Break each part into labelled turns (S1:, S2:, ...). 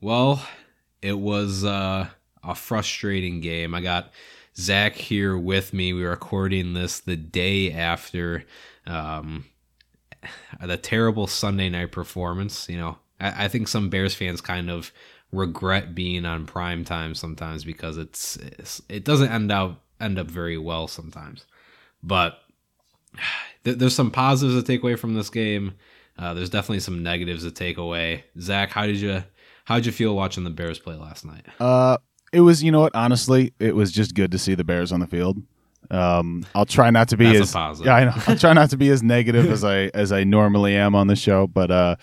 S1: Well, it was uh, a frustrating game. I got Zach here with me. We were recording this the day after um, the terrible Sunday night performance. You know, I, I, think some Bears fans kind of regret being on prime time sometimes because it's, it's it doesn't end out end up very well sometimes. But th- there's some positives to take away from this game. Uh, there's definitely some negatives to take away. Zach, how did you how did you feel watching the Bears play last night?
S2: Uh, it was, you know what? Honestly, it was just good to see the Bears on the field. Um, I'll try not to be
S1: That's
S2: as yeah, I know. I'll try not to be as negative as I as I normally am on the show, but uh,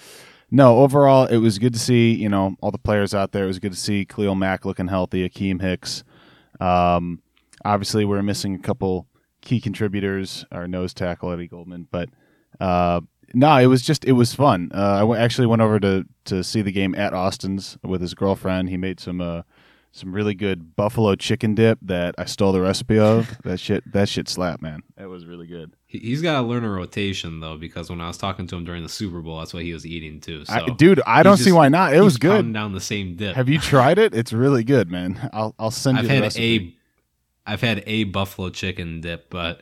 S2: no, overall, it was good to see you know all the players out there. It was good to see Khalil Mack looking healthy, Akiem Hicks. Um, obviously, we're missing a couple key contributors, our nose tackle Eddie Goldman, but uh, no, it was just it was fun. Uh, I w- actually went over to to see the game at Austin's with his girlfriend. He made some uh, some really good buffalo chicken dip that I stole the recipe of. that shit, that shit slap, man. That was really good.
S1: He's got to learn a rotation though, because when I was talking to him during the Super Bowl, that's what he was eating too. So,
S2: I, dude, I don't just, see why not. It was good.
S1: Down the same dip.
S2: Have you tried it? It's really good, man. I'll I'll send
S1: I've
S2: you.
S1: I've
S2: had
S1: a, I've had a buffalo chicken dip, but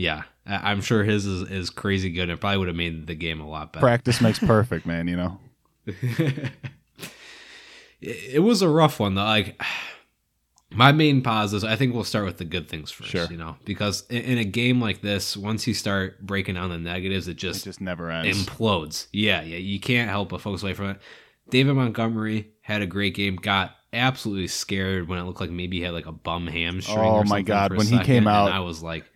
S1: yeah, I'm sure his is, is crazy good. It probably would have made the game a lot better.
S2: Practice makes perfect, man. You know.
S1: it was a rough one though. Like my main positives, I think we'll start with the good things first.
S2: Sure.
S1: You know, because in, in, a game like this, once you start breaking down the negatives, it just
S2: it just never ends.
S1: Implodes. Yeah, yeah. You can't help but focus away from it. David Montgomery had a great game. Got absolutely scared when it looked like maybe he had like a bum hamstring. Oh my god!
S2: When
S1: he
S2: came out,
S1: I was like,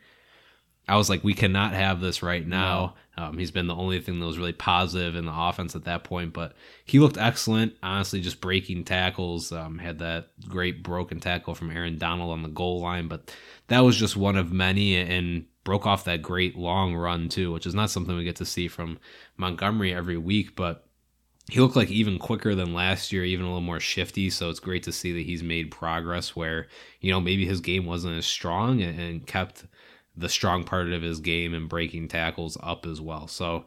S1: I was like, we cannot have this right now. Um, he's been the only thing that was really positive in the offense at that point, but he looked excellent. Honestly, just breaking tackles. Um, had that great broken tackle from Aaron Donald on the goal line, but that was just one of many, and broke off that great long run too, which is not something we get to see from Montgomery every week. But he looked like even quicker than last year, even a little more shifty. So it's great to see that he's made progress where you know maybe his game wasn't as strong and, and kept the strong part of his game and breaking tackles up as well. So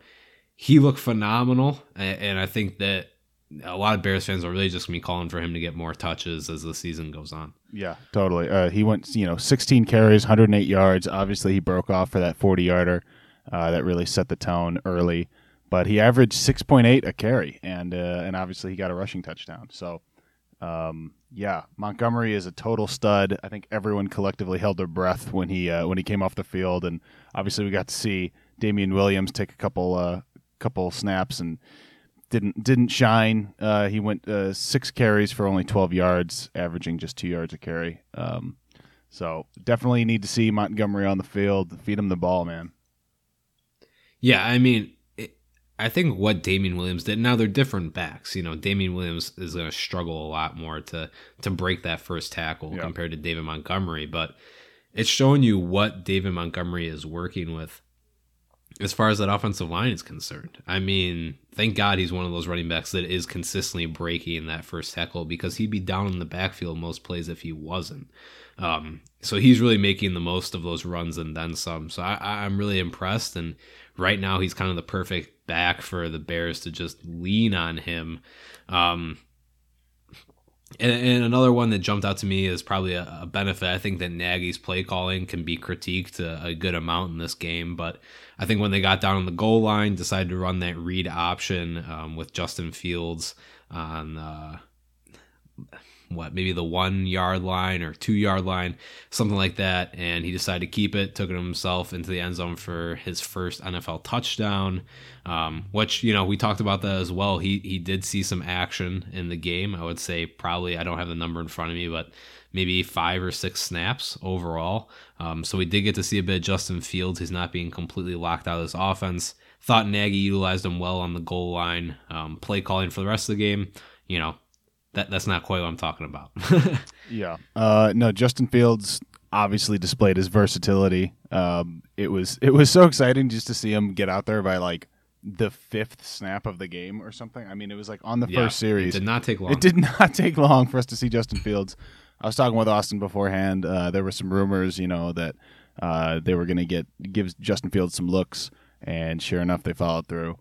S1: he looked phenomenal, and I think that a lot of Bears fans are really just gonna be calling for him to get more touches as the season goes on.
S2: Yeah, totally. Uh, he went, you know, 16 carries, 108 yards. Obviously, he broke off for that 40 yarder uh, that really set the tone early. But he averaged 6.8 a carry, and uh, and obviously he got a rushing touchdown. So um, yeah, Montgomery is a total stud. I think everyone collectively held their breath when he uh, when he came off the field, and obviously we got to see Damien Williams take a couple uh, couple snaps and didn't didn't shine. Uh, he went uh, six carries for only 12 yards, averaging just two yards a carry. Um, so definitely need to see Montgomery on the field. Feed him the ball, man.
S1: Yeah, I mean, I think what Damien Williams did. Now they're different backs. You know, Damien Williams is going to struggle a lot more to to break that first tackle yeah. compared to David Montgomery, but it's showing you what David Montgomery is working with as far as that offensive line is concerned. I mean, thank God he's one of those running backs that is consistently breaking that first tackle because he'd be down in the backfield most plays if he wasn't. Um, so he's really making the most of those runs and then some. So I, I'm really impressed. And right now he's kind of the perfect back for the Bears to just lean on him. Um, and, and, another one that jumped out to me is probably a, a, benefit. I think that Nagy's play calling can be critiqued a, a, good amount in this game, but I think when they got down on the goal line, decided to run that read option um, with Justin Fields on. Uh, what maybe the one yard line or two yard line, something like that. And he decided to keep it, took it himself into the end zone for his first NFL touchdown. Um, which you know we talked about that as well. He he did see some action in the game. I would say probably I don't have the number in front of me, but maybe five or six snaps overall. Um, so we did get to see a bit of Justin Fields. He's not being completely locked out of this offense. Thought Nagy utilized him well on the goal line. Um, play calling for the rest of the game. You know, that that's not quite what I'm talking about.
S2: yeah. Uh, no, Justin Fields obviously displayed his versatility. Um, it was it was so exciting just to see him get out there by like the fifth snap of the game or something. I mean, it was like on the yeah, first series.
S1: It did not take long.
S2: It did not take long for us to see Justin Fields. I was talking with Austin beforehand. Uh, there were some rumors, you know, that uh, they were going to get give Justin Fields some looks, and sure enough, they followed through.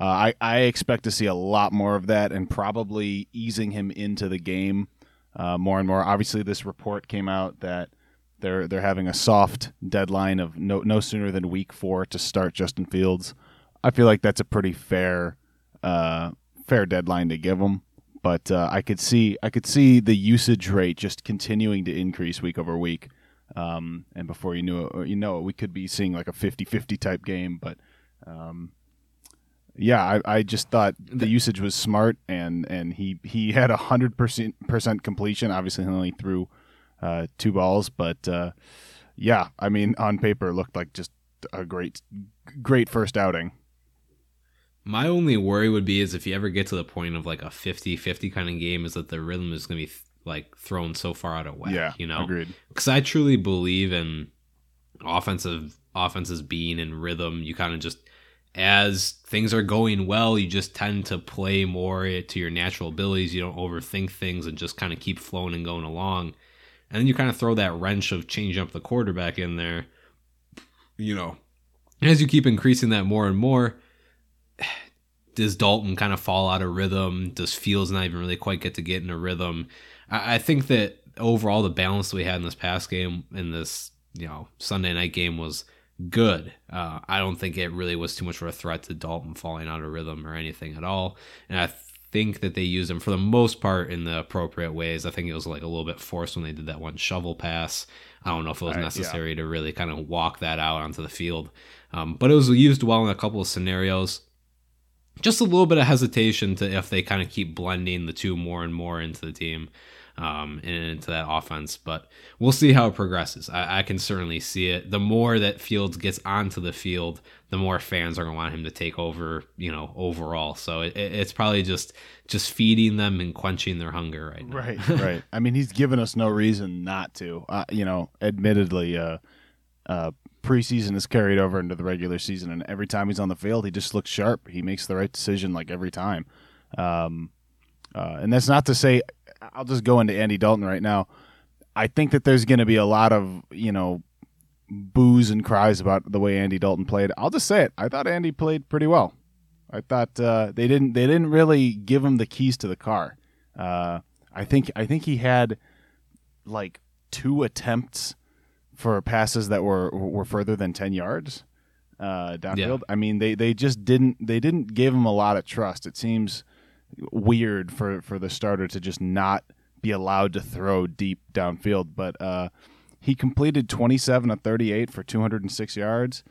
S2: Uh, I I expect to see a lot more of that, and probably easing him into the game uh, more and more. Obviously, this report came out that they're they're having a soft deadline of no no sooner than week four to start Justin Fields. I feel like that's a pretty fair uh, fair deadline to give him. But uh, I could see I could see the usage rate just continuing to increase week over week. Um, and before you knew it, you know it, we could be seeing like a 50-50 type game. But um, yeah, I, I just thought the usage was smart, and, and he he had a hundred percent percent completion. Obviously, he only threw uh, two balls, but uh, yeah, I mean, on paper, it looked like just a great great first outing.
S1: My only worry would be is if you ever get to the point of like a 50-50 kind of game, is that the rhythm is going to be like thrown so far out of whack.
S2: Yeah,
S1: you know,
S2: agreed.
S1: Because I truly believe in offensive offenses being in rhythm. You kind of just as things are going well, you just tend to play more to your natural abilities. You don't overthink things and just kind of keep flowing and going along. And then you kind of throw that wrench of changing up the quarterback in there. You know, as you keep increasing that more and more, does Dalton kind of fall out of rhythm? Does Fields not even really quite get to get in a rhythm? I, think that overall the balance we had in this past game in this you know Sunday night game was good. Uh, I don't think it really was too much of a threat to Dalton falling out of rhythm or anything at all. And I think that they used him for the most part in the appropriate ways. I think it was like a little bit forced when they did that one shovel pass. I don't know if it was right, necessary yeah. to really kind of walk that out onto the field. Um, but it was used well in a couple of scenarios. Just a little bit of hesitation to if they kind of keep blending the two more and more into the team um, and into that offense. But we'll see how it progresses. I, I, can certainly see it. The more that Fields gets onto the field, the more fans are going to want him to take over. You know, overall. So it, it's probably just just feeding them and quenching their hunger right now.
S2: Right, right. I mean, he's given us no reason not to. Uh, you know, admittedly, uh, uh, preseason is carried over into the regular season, and every time he's on the field, he just looks sharp. He makes the right decision like every time. Um, uh, and that's not to say I'll just go into Andy Dalton right now. I think that there's going to be a lot of you know boos and cries about the way Andy Dalton played. I'll just say it. I thought Andy played pretty well. I thought uh, they didn't they didn't really give him the keys to the car. Uh, I think I think he had like two attempts for passes that were were further than ten yards uh, downfield. Yeah. I mean they, they just didn't they didn't give him a lot of trust. It seems weird for for the starter to just not be allowed to throw deep downfield. But uh, he completed 27 of 38 for 206 yards.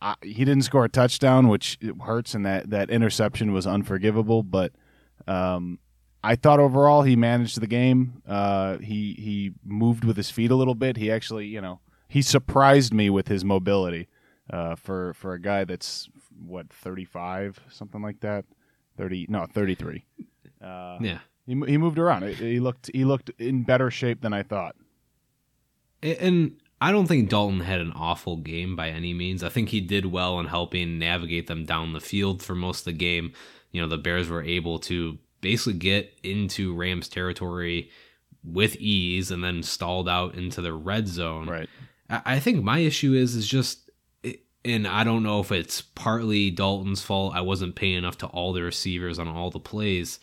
S2: Uh, he didn't score a touchdown, which hurts, and that that interception was unforgivable. But um, I thought overall he managed the game. Uh, he he moved with his feet a little bit. He actually, you know, he surprised me with his mobility uh, for for a guy that's what 35, something like that thirty no thirty three. Uh,
S1: yeah,
S2: he he moved around. He looked he looked in better shape than I thought.
S1: And I don't think Dalton had an awful game by any means. I think he did well in helping navigate them down the field for most of the game. You know, the Bears were able to basically get into Rams territory with ease and then stalled out into the red zone.
S2: Right.
S1: I think my issue is is just and I don't know if it's partly Dalton's fault. I wasn't paying enough to all the receivers on all the plays.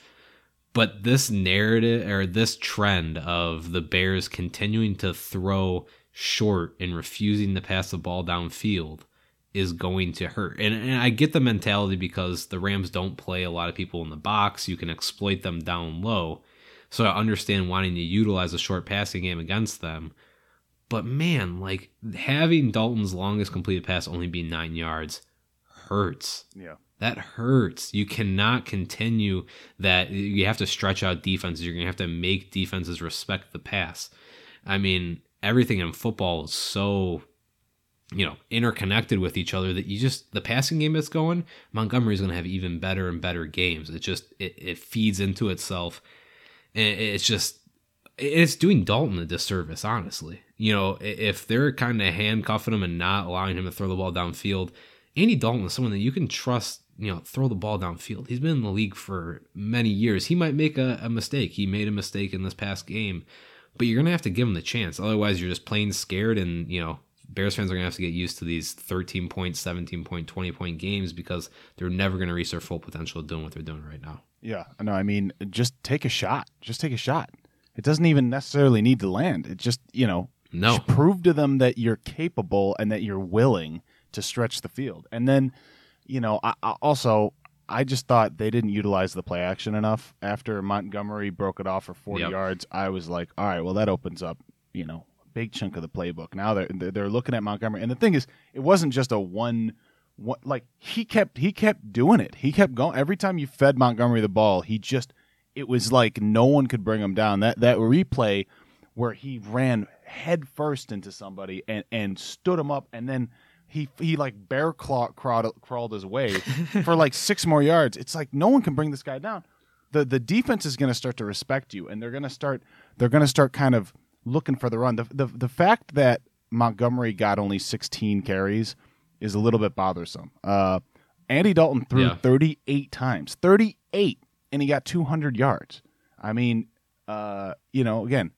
S1: But this narrative or this trend of the Bears continuing to throw short and refusing to pass the ball downfield is going to hurt. And, and I get the mentality because the Rams don't play a lot of people in the box. You can exploit them down low. So I understand wanting to utilize a short passing game against them. But man, like having Dalton's longest completed pass only be nine yards hurts.
S2: Yeah.
S1: That hurts. You cannot continue that. You have to stretch out defenses. You're going to have to make defenses respect the pass. I mean, everything in football is so, you know, interconnected with each other that you just, the passing game that's going, Montgomery's going to have even better and better games. It just, it, it feeds into itself. And it's just, it's doing Dalton a disservice, honestly you know, if they're kind of handcuffing him and not allowing him to throw the ball downfield, Andy Dalton is someone that you can trust, you know, throw the ball downfield. He's been in the league for many years. He might make a, a mistake. He made a mistake in this past game, but you're going to have to give him the chance. Otherwise, you're just playing scared and, you know, Bears fans are going to have to get used to these 13 point, 17 point, 20 point games because they're never going to reach their full potential doing what they're doing right now.
S2: Yeah, no, I mean, just take a shot. Just take a shot. It doesn't even necessarily need to land. It just, you know,
S1: no.
S2: prove to them that you're capable and that you're willing to stretch the field. And then, you know, I, I also I just thought they didn't utilize the play action enough. After Montgomery broke it off for 40 yep. yards, I was like, all right, well that opens up, you know, a big chunk of the playbook. Now they're they're looking at Montgomery, and the thing is, it wasn't just a one. What like he kept he kept doing it. He kept going every time you fed Montgomery the ball. He just it was like no one could bring him down. That that replay where he ran head first into somebody and and stood him up and then he he like bear claw crawled, crawled his way for like six more yards. It's like no one can bring this guy down. The the defense is going to start to respect you, and they're going to start they're going to start kind of looking for the run. The, the the fact that Montgomery got only 16 carries is a little bit bothersome. Uh, Andy Dalton threw yeah. 38 times, 38, and he got 200 yards. I mean, uh, you know, again,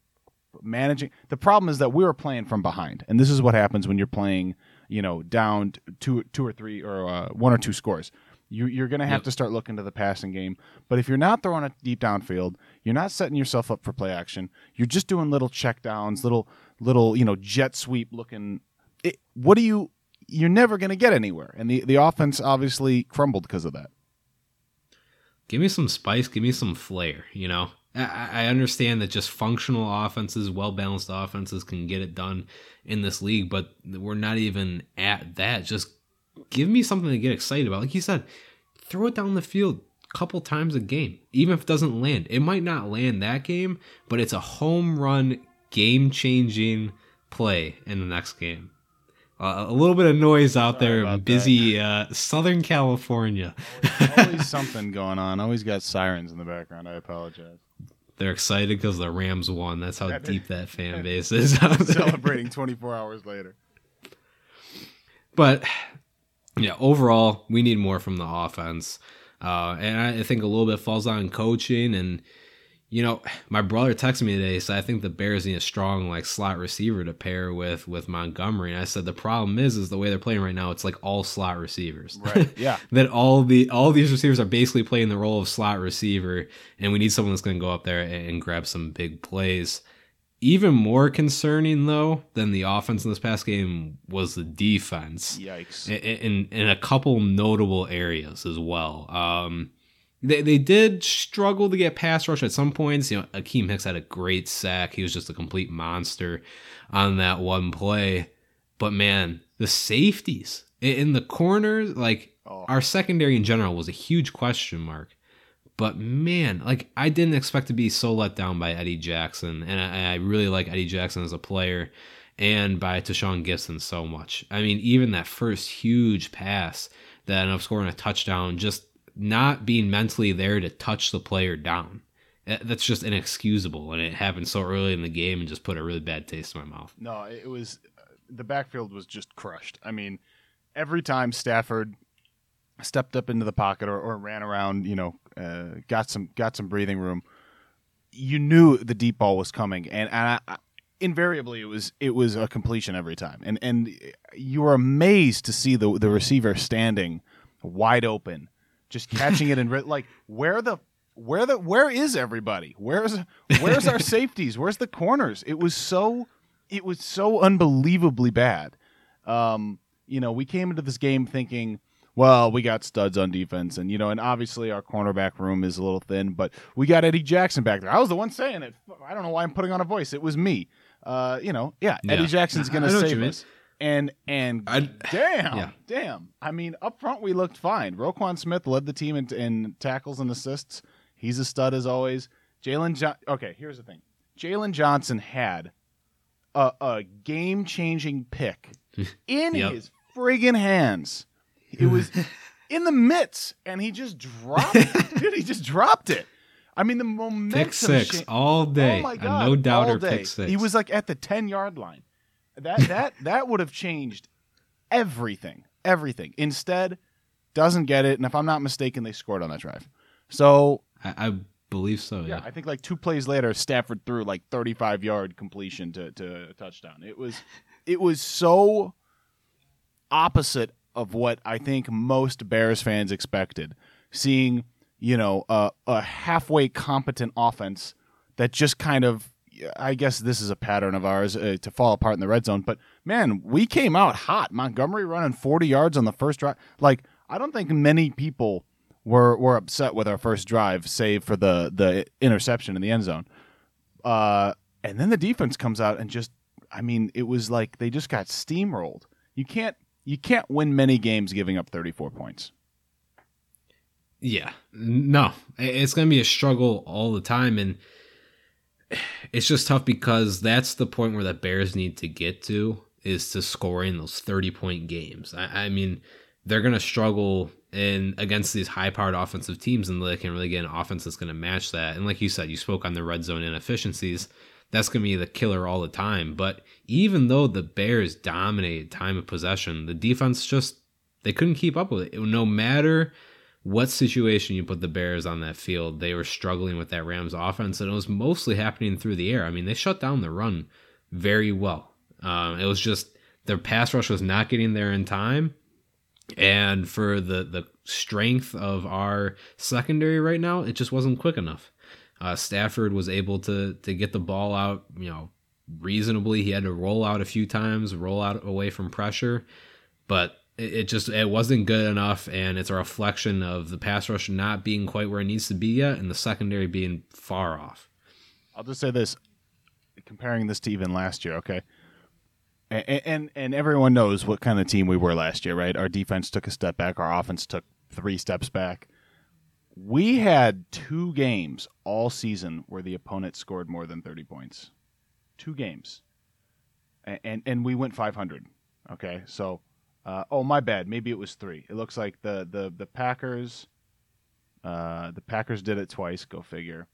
S2: managing. The problem is that we were playing from behind, and this is what happens when you're playing you know, down two, two or three or uh, one or two scores. You, you're going to have yep. to start looking to the passing game. But if you're not throwing it deep downfield, you're not setting yourself up for play action. You're just doing little check downs, little little you know jet sweep looking. It, what do you? You're never going to get anywhere. And the the offense obviously crumbled because of that.
S1: Give me some spice. Give me some flair. You know, I understand that just functional offenses, well balanced offenses can get it done in this league, but we're not even at that. Just give me something to get excited about. Like you said, throw it down the field a couple times a game, even if it doesn't land. It might not land that game, but it's a home run, game changing play in the next game. Uh, a little bit of noise out Sorry there, busy uh, Southern California.
S2: always, always something going on. Always got sirens in the background. I apologize.
S1: They're excited because the Rams won. That's how deep that fan base is.
S2: Celebrating 24 hours later.
S1: But yeah, overall, we need more from the offense. Uh, and I think a little bit falls on coaching and you know, my brother texted me today, so I think the Bears need a strong like slot receiver to pair with with Montgomery. And I said the problem is is the way they're playing right now, it's like all slot receivers.
S2: Right. Yeah.
S1: that all the all these receivers are basically playing the role of slot receiver, and we need someone that's going to go up there and, and grab some big plays. Even more concerning though than the offense in this past game was the defense.
S2: Yikes!
S1: In in, in a couple notable areas as well. Um, they, they did struggle to get pass rush at some points. You know, Akiem Hicks had a great sack. He was just a complete monster on that one play. But man, the safeties in the corners, like oh. our secondary in general was a huge question mark. But man, like I didn't expect to be so let down by Eddie Jackson, and I, I really like Eddie Jackson as a player, and by Tashaun Gipson so much. I mean, even that first huge pass that ended up scoring a touchdown, just not being mentally there to touch the player down. That's just inexcusable, and it happened so early in the game and just put a really bad taste in my mouth.
S2: No, it was the backfield was just crushed. I mean, every time Stafford stepped up into the pocket or, or ran around, you know, uh, got some got some breathing room, you knew the deep ball was coming, and, and I, invariably it was it was a completion every time, and and you were amazed to see the the receiver standing wide open just catching it and like where the where the where is everybody? Where's where's our safeties? Where's the corners? It was so it was so unbelievably bad. Um, you know, we came into this game thinking, well, we got studs on defense, and you know, and obviously our cornerback room is a little thin, but we got Eddie Jackson back there. I was the one saying it. I don't know why I'm putting on a voice. It was me. Uh, you know, yeah, yeah. Eddie Jackson's gonna save us. And and I, damn, yeah. damn. I mean, up front we looked fine. Roquan Smith led the team in, in tackles and assists. He's a stud as always. Jaylon John. Okay, here's the thing. Jaylon Johnson had a, a game changing pick in yep. his friggin' hands. It was in the mitts, and he just dropped. Dude, he just dropped it. I mean, the momentum.
S1: Oh pick six all day. Oh my god, no doubter pick six.
S2: He was like at the ten yard line. That that that would have changed everything. Everything. Instead, doesn't get it, and if I'm not mistaken, they scored on that drive. So
S1: I, I believe so. Yeah. yeah.
S2: I think like two plays later, Stafford threw like 35 yard completion to to a touchdown. It was it was so opposite of what I think most Bears fans expected. Seeing, you know, a, a halfway competent offense that just kind of I guess this is a pattern of ours uh, to fall apart in the red zone. But man, we came out hot. Montgomery running 40 yards on the first drive. Like I don't think many people were were upset with our first drive, save for the the interception in the end zone. Uh, and then the defense comes out and just, I mean, it was like they just got steamrolled. You can't you can't win many games giving up 34 points.
S1: Yeah, no, it's going to be a struggle all the time, and it's just tough because that's the point where the Bears need to get to is to scoring those 30 point games. I, I mean, they're going to struggle in against these high powered offensive teams and they can really get an offense that's going to match that. And like you said, you spoke on the red zone inefficiencies. That's going to be the killer all the time. But even though the Bears dominated time of possession, the defense just they couldn't keep up with it. No matter what situation you put the Bears on that field, they were struggling with that Rams offense, and it was mostly happening through the air. I mean, they shut down the run very well. Um, it was just their pass rush was not getting there in time, and for the the strength of our secondary right now, it just wasn't quick enough. Uh, Stafford was able to to get the ball out, you know, reasonably. He had to roll out a few times, roll out away from pressure, but it just it wasn't good enough and it's a reflection of the pass rush not being quite where it needs to be yet and the secondary being far off.
S2: I'll just say this comparing this to even last year okay? And, and and everyone knows what kind of team we were last year right? Our defense took a step back. Our offense took three steps back. We had two games all season where the opponent scored more than 30 points. Two games. And and, and we went 500 okay? So uh, oh, my bad. Maybe it was three. It looks like the the the Packers. Uh, the Packers did it twice. Go figure.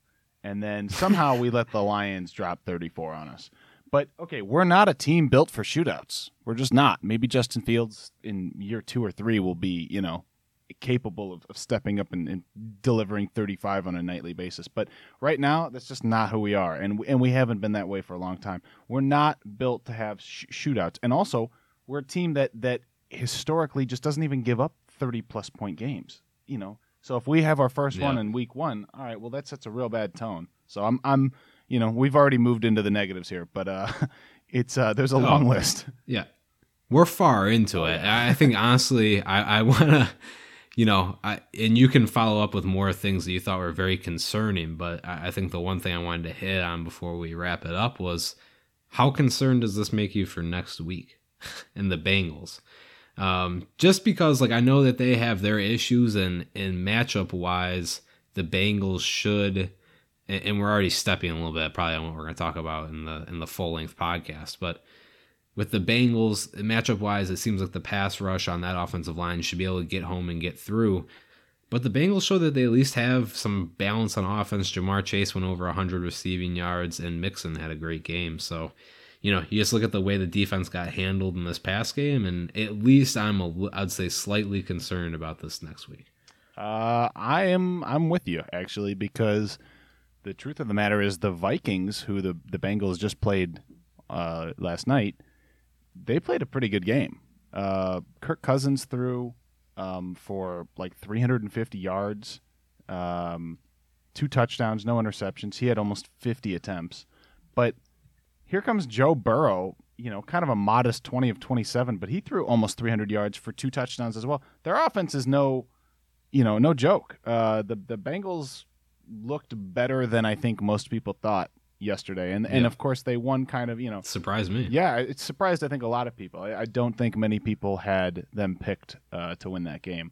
S2: And then somehow we let the Lions drop 34 on us. But okay, we're not a team built for shootouts. We're just not. Maybe Justin Fields in year two or three will be, you know, capable of, of stepping up and, and, delivering 35 on a nightly basis. But right now, that's just not who we are, and and we haven't been that way for a long time. We're not built to have sh- shootouts, and also we're a team that that historically just doesn't even give up 30 plus point games. You know, so if we have our first yeah. one in week one, all right, well that sets a real bad tone. So I'm I'm you know we've already moved into the negatives here, but uh, it's uh, there's a oh, long list.
S1: Yeah, we're far into it. I think honestly, I I want to. You know, I, and you can follow up with more things that you thought were very concerning, but I, I think the one thing I wanted to hit on before we wrap it up was how concerned does this make you for next week and the Bengals? Um, just because like I know that they have their issues and in matchup wise, the Bengals should and we're already stepping a little bit probably on what we're going to talk about in the in the full length podcast, but with the Bengals matchup wise, it seems like the pass rush on that offensive line should be able to get home and get through. But the Bengals show that they at least have some balance on offense. Ja'Marr Chase went over 100 receiving yards, and Mixon had a great game. So you know, you just look at the way the defense got handled in this past game, and at least I'm a, I'd say slightly concerned about this next week.
S2: Uh, I am I'm with you actually because the truth of the matter is the Vikings, who the the Bengals just played uh, last night, they played a pretty good game. Uh, Kirk Cousins threw um, for like 350 yards, um, two touchdowns, no interceptions. He had almost 50 attempts, but here comes Joe Burrow, you know, kind of a modest 20 of 27, but he threw almost 300 yards for two touchdowns as well. Their offense is no, you know, no joke. Uh, the the Bengals looked better than I think most people thought yesterday, and yeah. and of course they won. Kind of, you know,
S1: surprised me.
S2: Yeah, it surprised I think a lot of people. I, I don't think many people had them picked uh, to win that game,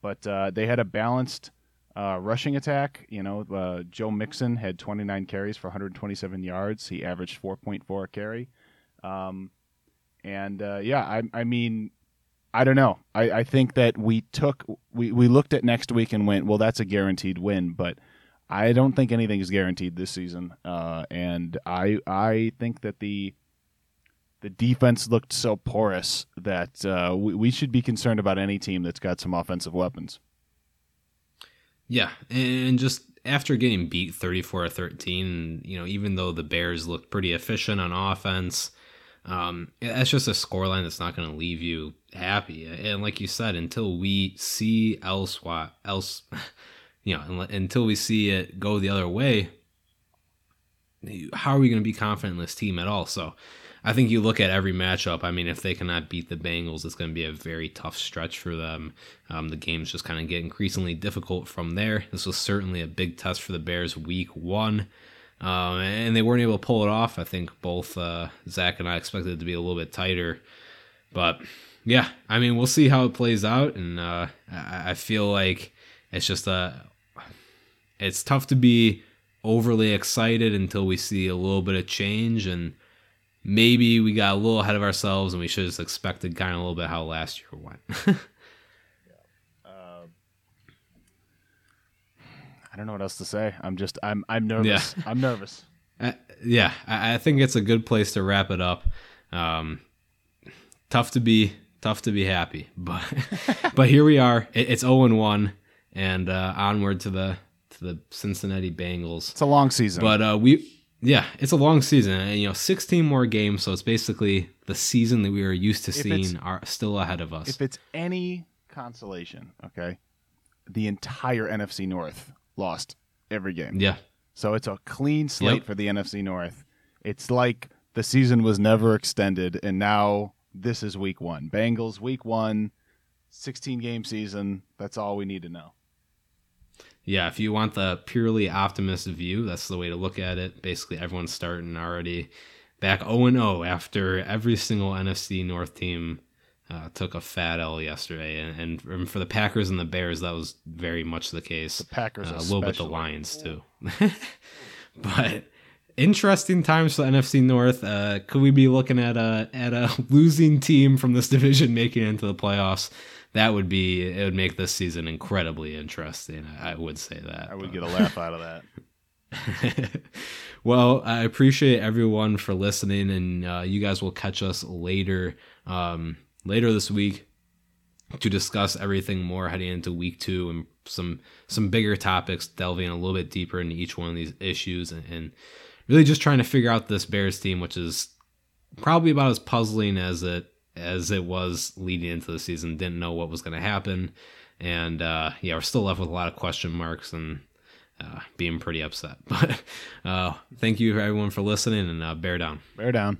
S2: but uh, they had a balanced uh, rushing attack, you know, uh, Joe Mixon had 29 carries for 127 yards. He averaged 4.4 a carry. Um, and uh, yeah, I, I mean, I don't know. I, I think that we took we, we looked at next week and went, well, that's a guaranteed win, but I don't think anything is guaranteed this season. Uh, and I I think that the the defense looked so porous that uh, we, we should be concerned about any team that's got some offensive weapons.
S1: Yeah, and just after getting beat 34 13, you know, even though the Bears looked pretty efficient on offense, Um, that's just a scoreline that's not going to leave you happy. And like you said, until we see else, else, you know, until we see it go the other way, how are we going to be confident in this team at all? So I think you look at every matchup. I mean, if they cannot beat the Bengals, it's going to be a very tough stretch for them. Um, the games just kind of get increasingly difficult from there. This was certainly a big test for the Bears week one. Um, and they weren't able to pull it off. I think both uh, Zach and I expected it to be a little bit tighter. But yeah, I mean, we'll see how it plays out. And uh, I, I feel like it's just a. It's tough to be overly excited until we see a little bit of change and maybe we got a little ahead of ourselves and we should have expected kind of a little bit how last year went. yeah.
S2: uh, I don't know what else to say. I'm just I'm I'm nervous. Yeah. I'm nervous.
S1: Uh, yeah, I, I, think it's a good place to wrap it up. Um, tough to be tough to be happy, but but here we are. It, it's 0 and 1 and uh, onward to the to the Cincinnati Bengals.
S2: It's a long season.
S1: But uh, we yeah, it's a long season, and you know, 16 more games, so it's basically the season that we are used to if seeing are still ahead of us.
S2: If it's any consolation, okay, the entire NFC North lost every game.
S1: Yeah.
S2: So it's a clean slate yep. for the NFC North. It's like the season was never extended, and now this is week one. Bengals week one, 16 game season. That's all we need to know
S1: yeah, if you want the purely optimist view, that's the way to look at it. Basically, everyone's starting already back 0 0 after every single NFC North team uh, took a fat L yesterday. And, and, for the Packers and the Bears, that was very much the case.
S2: The Packers,
S1: uh, a little bit the Lions, too. but interesting times for the NFC North. Uh, could we be looking at a at a losing team from this division making it into the playoffs? That would be it would make this season incredibly interesting. I would say that.
S2: I would but. get a laugh out of
S1: that. well, I appreciate everyone for listening, and uh, you guys will catch us later um, later this week to discuss everything more heading into week two and some some bigger topics, delving a little bit deeper into each one of these issues, and, and really just trying to figure out this Bears team, which is probably about as puzzling as it as it was leading into the season. Didn't know what was going to happen, and uh, yeah, we're still left with a lot of question marks and uh, being pretty upset. But uh, thank you everyone for listening, and uh, bear down.
S2: Bear down.